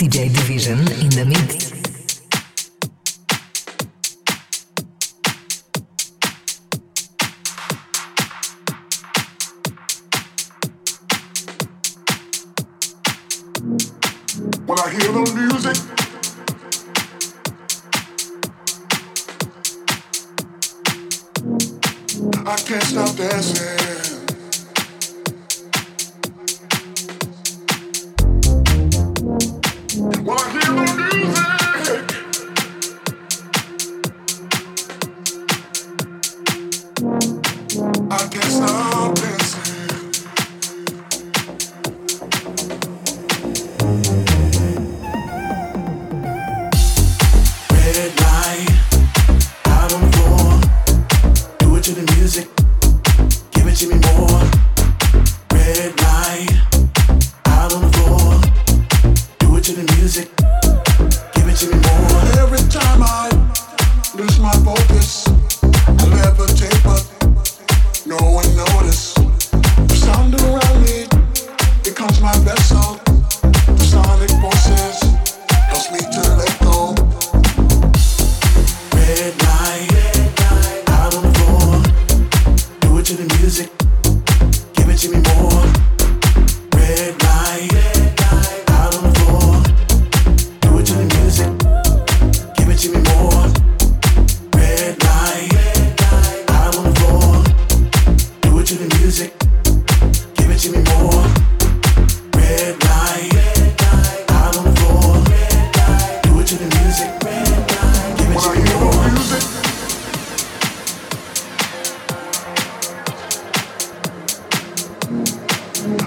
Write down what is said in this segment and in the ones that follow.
DJ Division in the mix. When I hear the music, I can't stop dancing.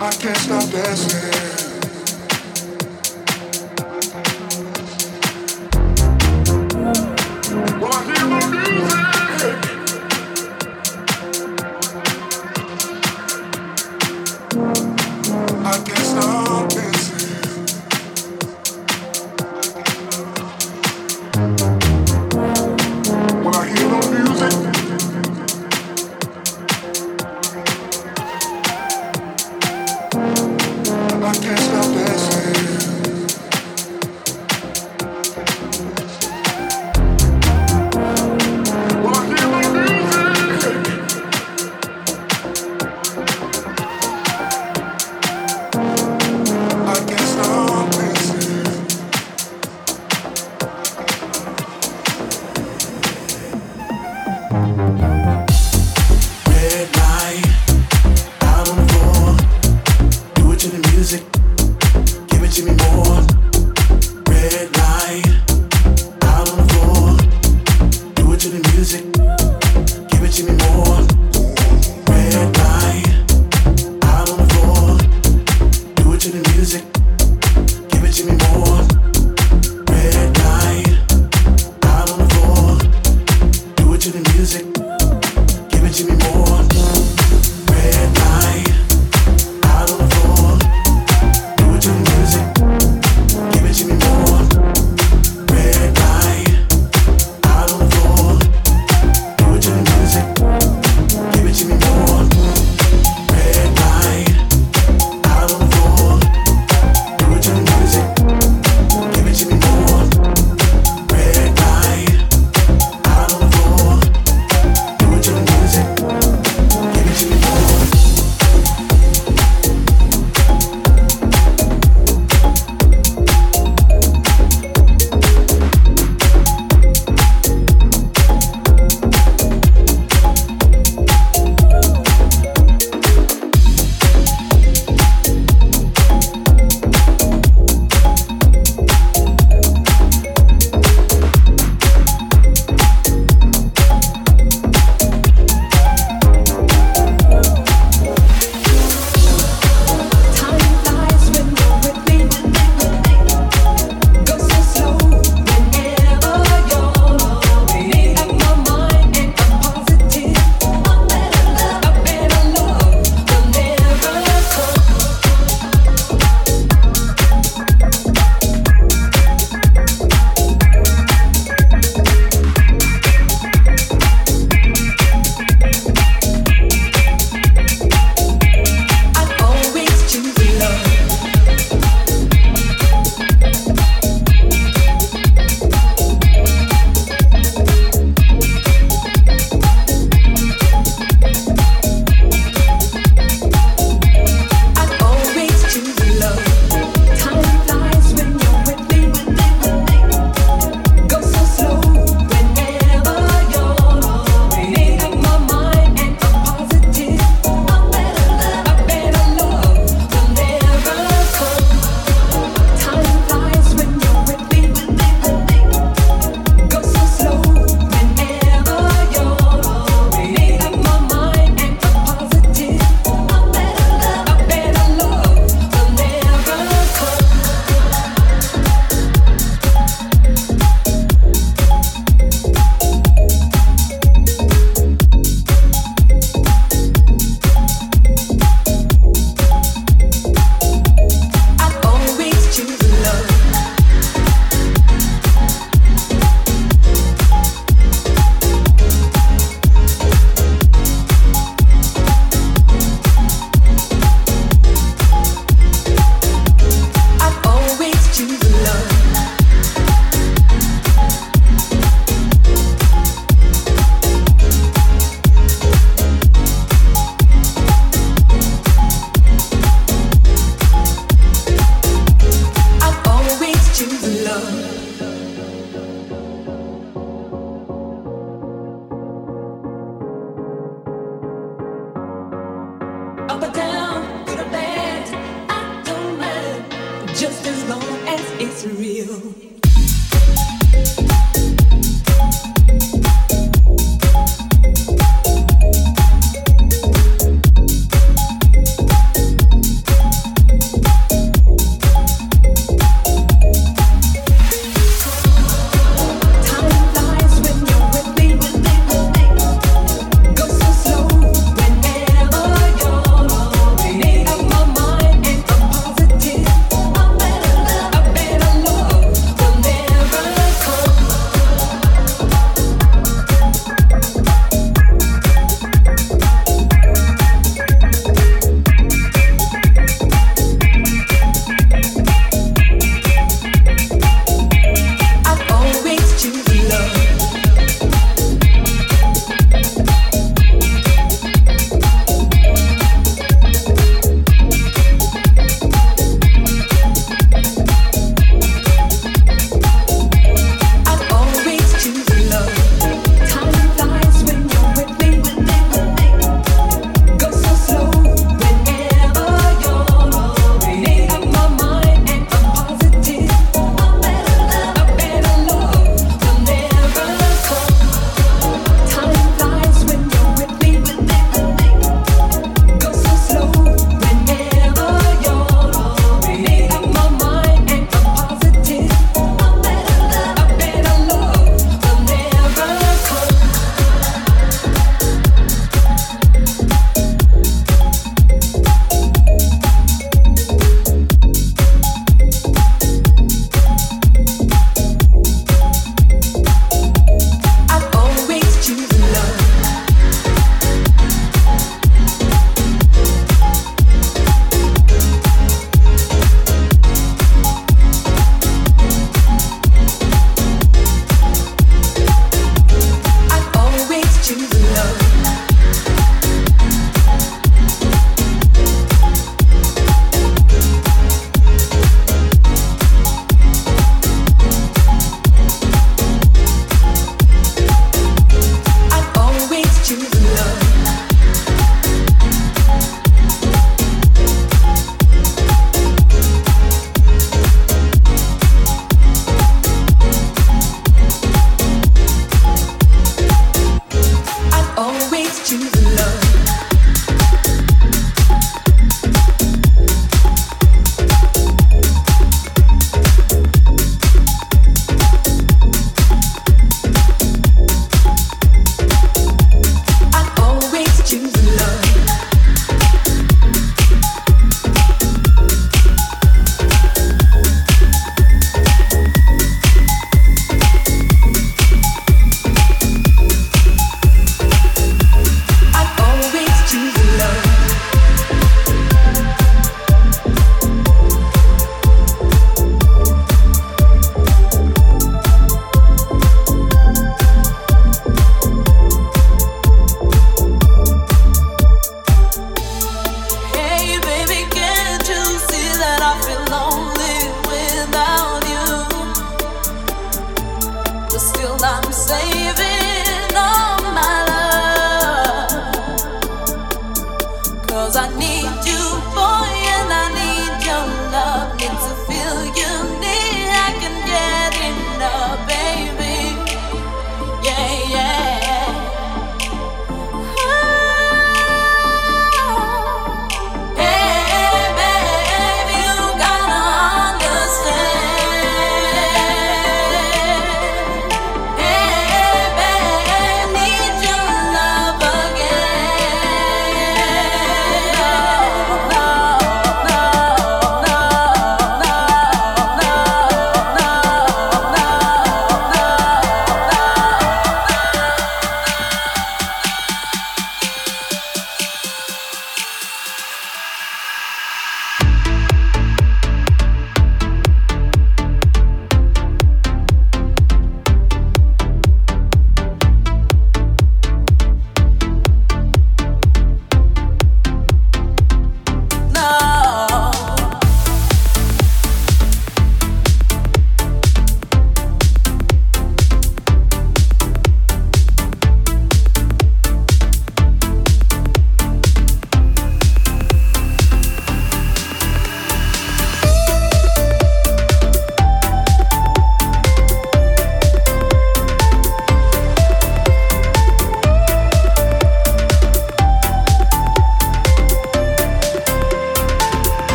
I can't stop dancing.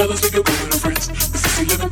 Fellas, we can with our friends. This is 11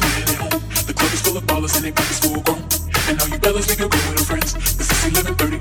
The club is full of ballers and they practice. And all you fellas, we can go with our friends. Living 30.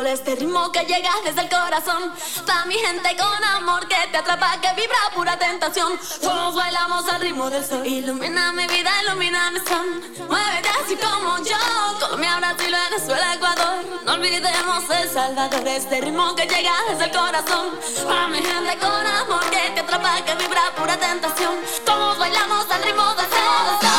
Este este ritmo que llega desde el corazón. Pa' mi gente con amor que te atrapa, que vibra pura tentación. Todos bailamos al ritmo del sol. Ilumina mi vida, ilumina mi son. Muévete así como yo. Colombia, Brasil, Venezuela, Ecuador. No olvidemos El Salvador, este ritmo que llega desde el corazón. Pa' mi gente con amor que te atrapa, que vibra pura tentación. Todos bailamos al ritmo del sol.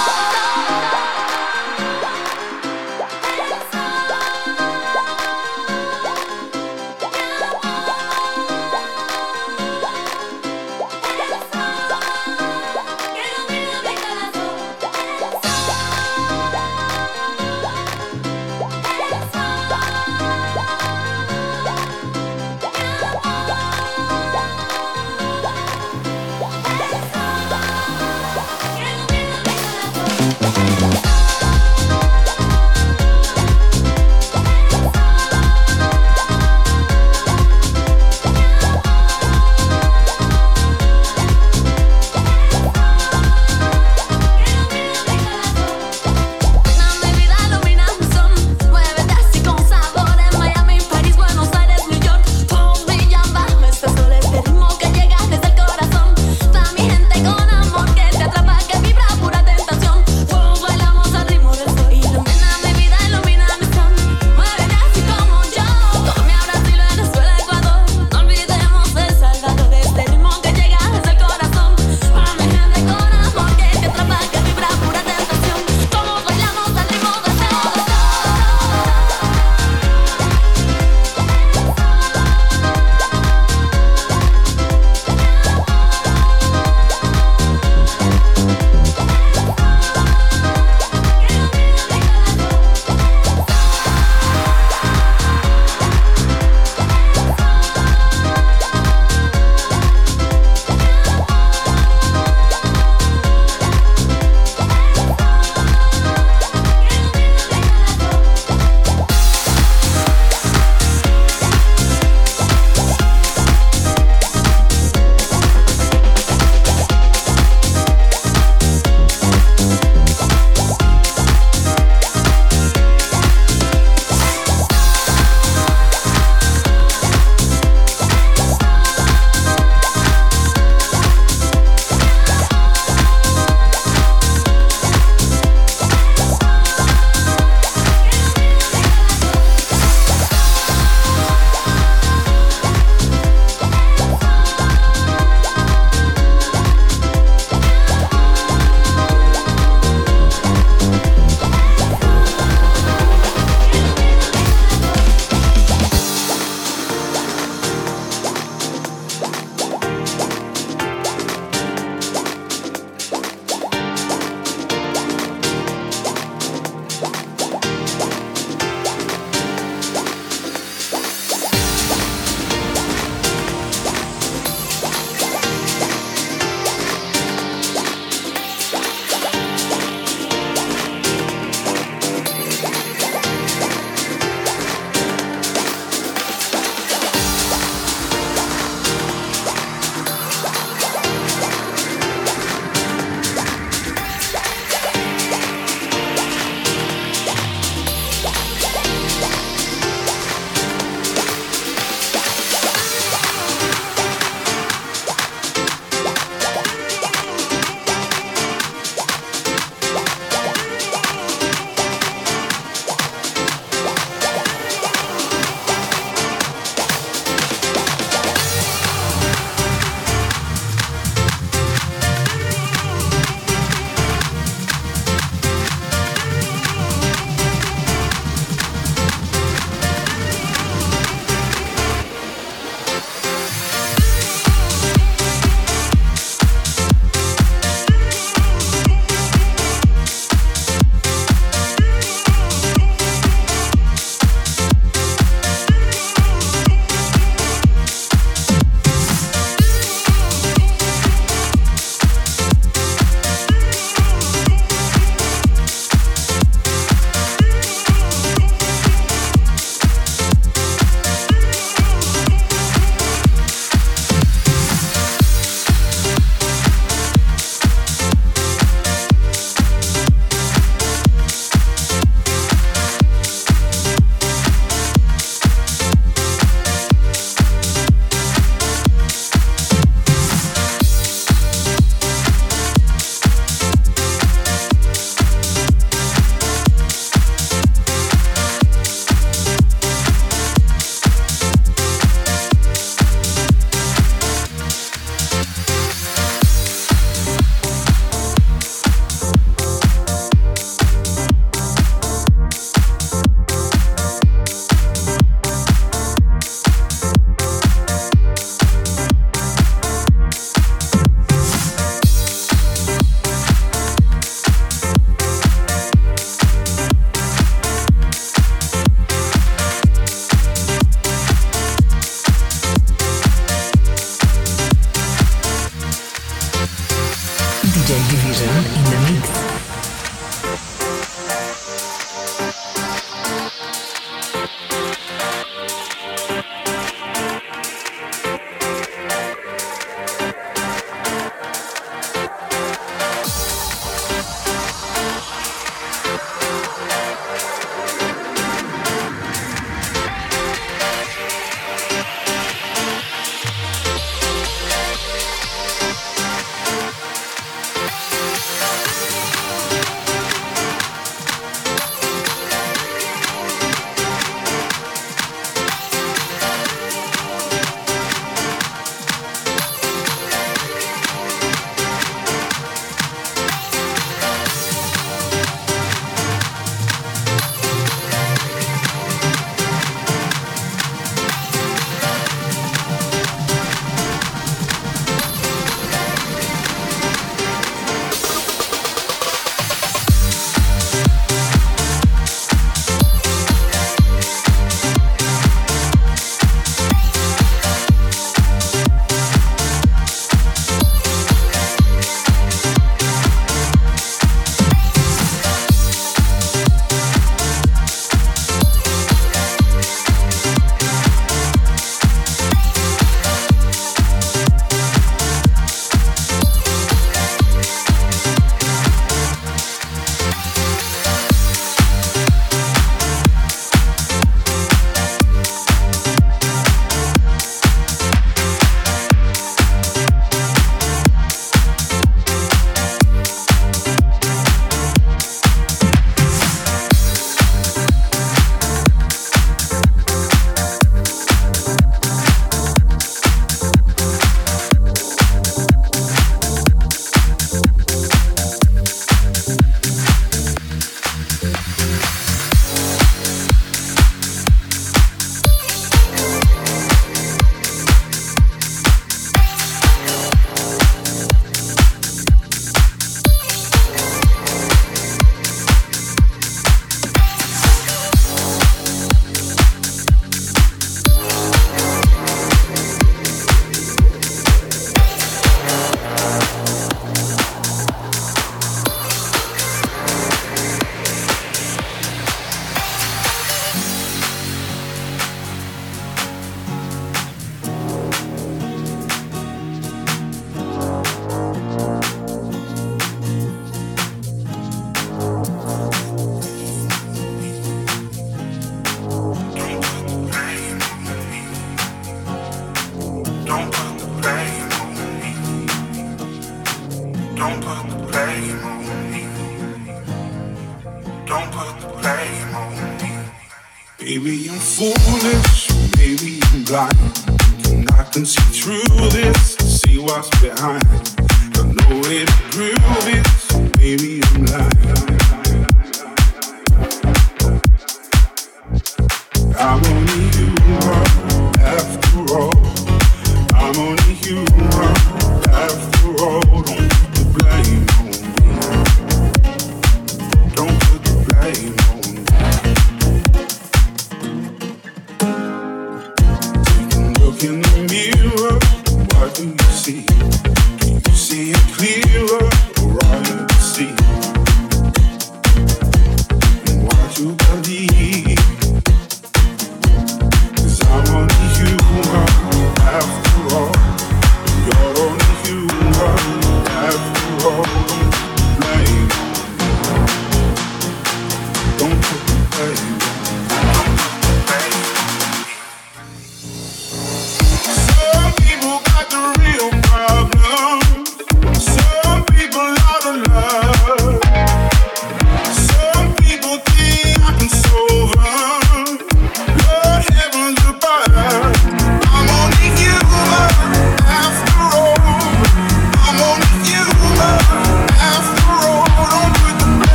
That's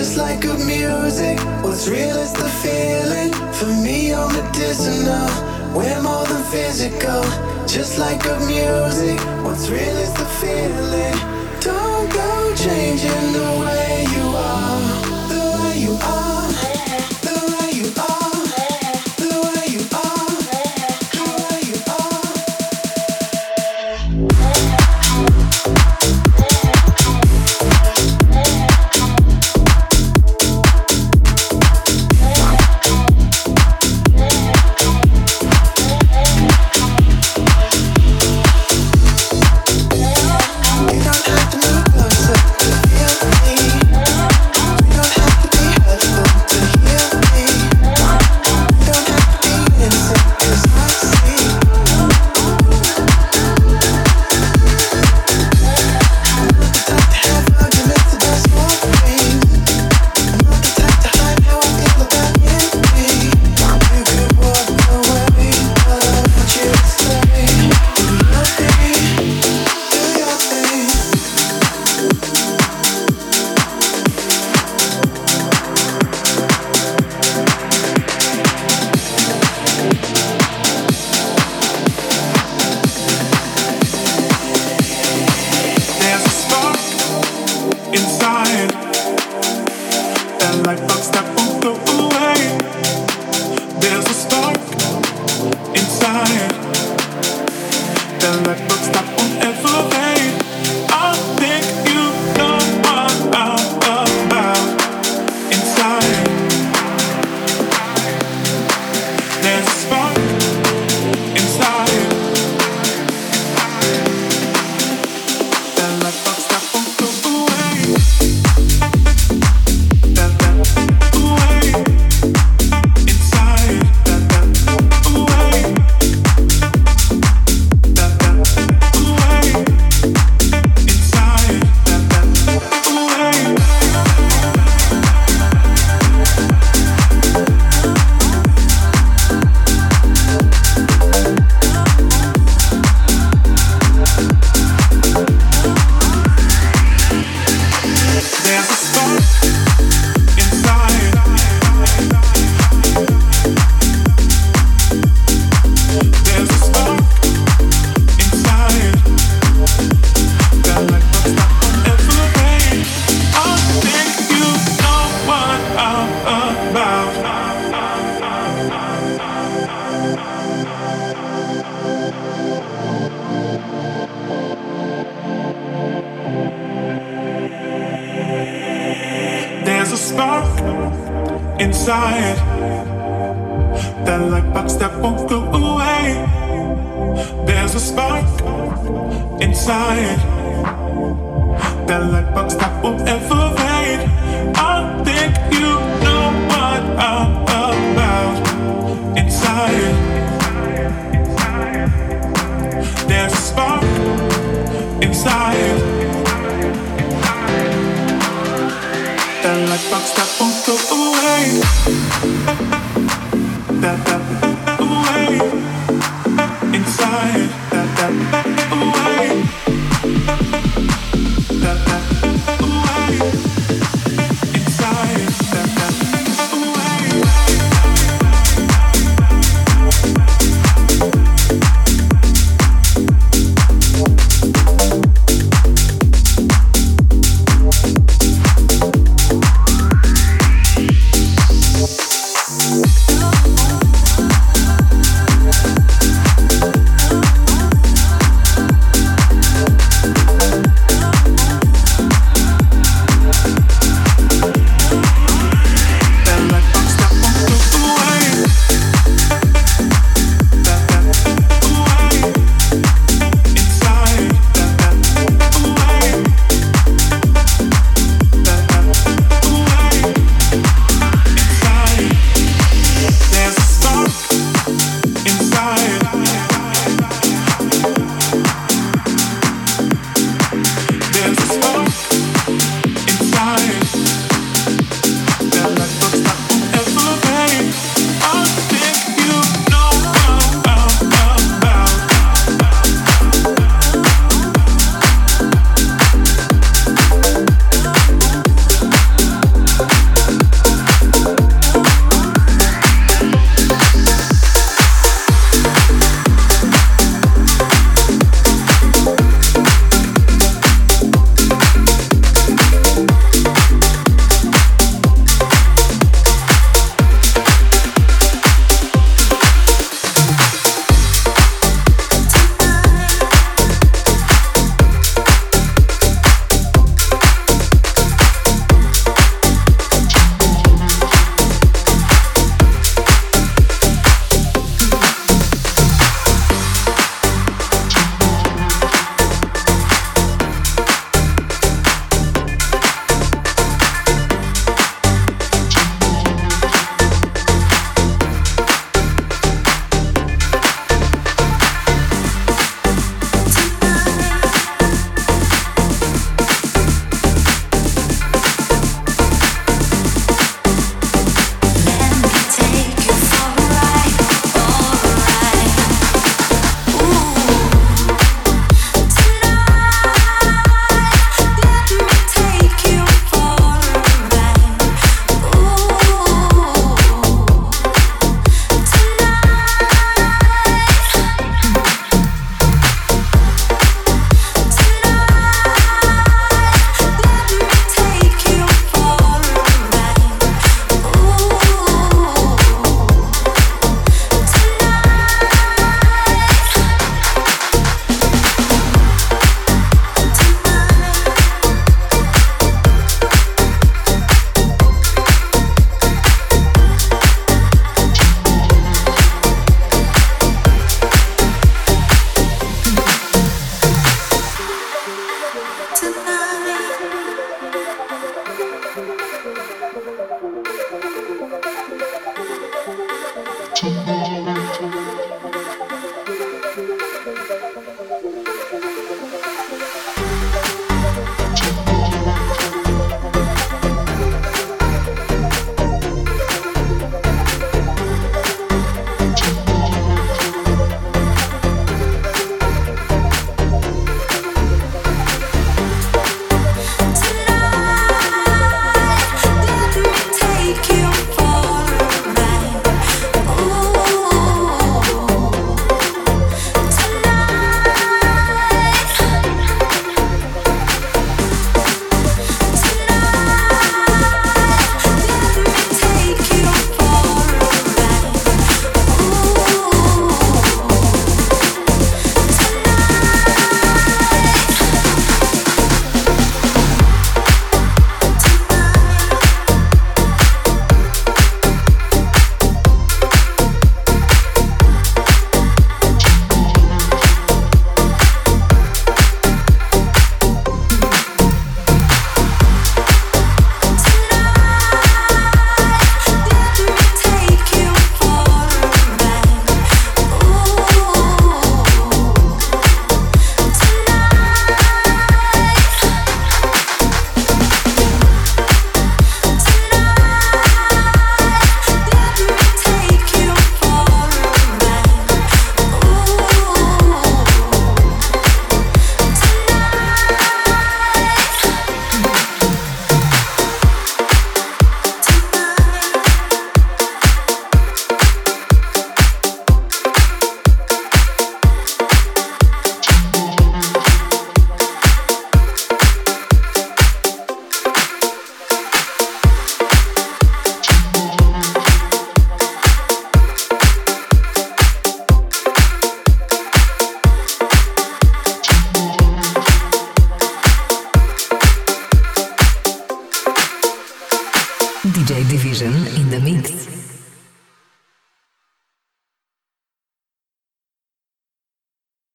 Just like good music, what's real is the feeling. For me, I'm medicinal. We're more than physical. Just like good music, what's real is the feeling. Don't go changing the way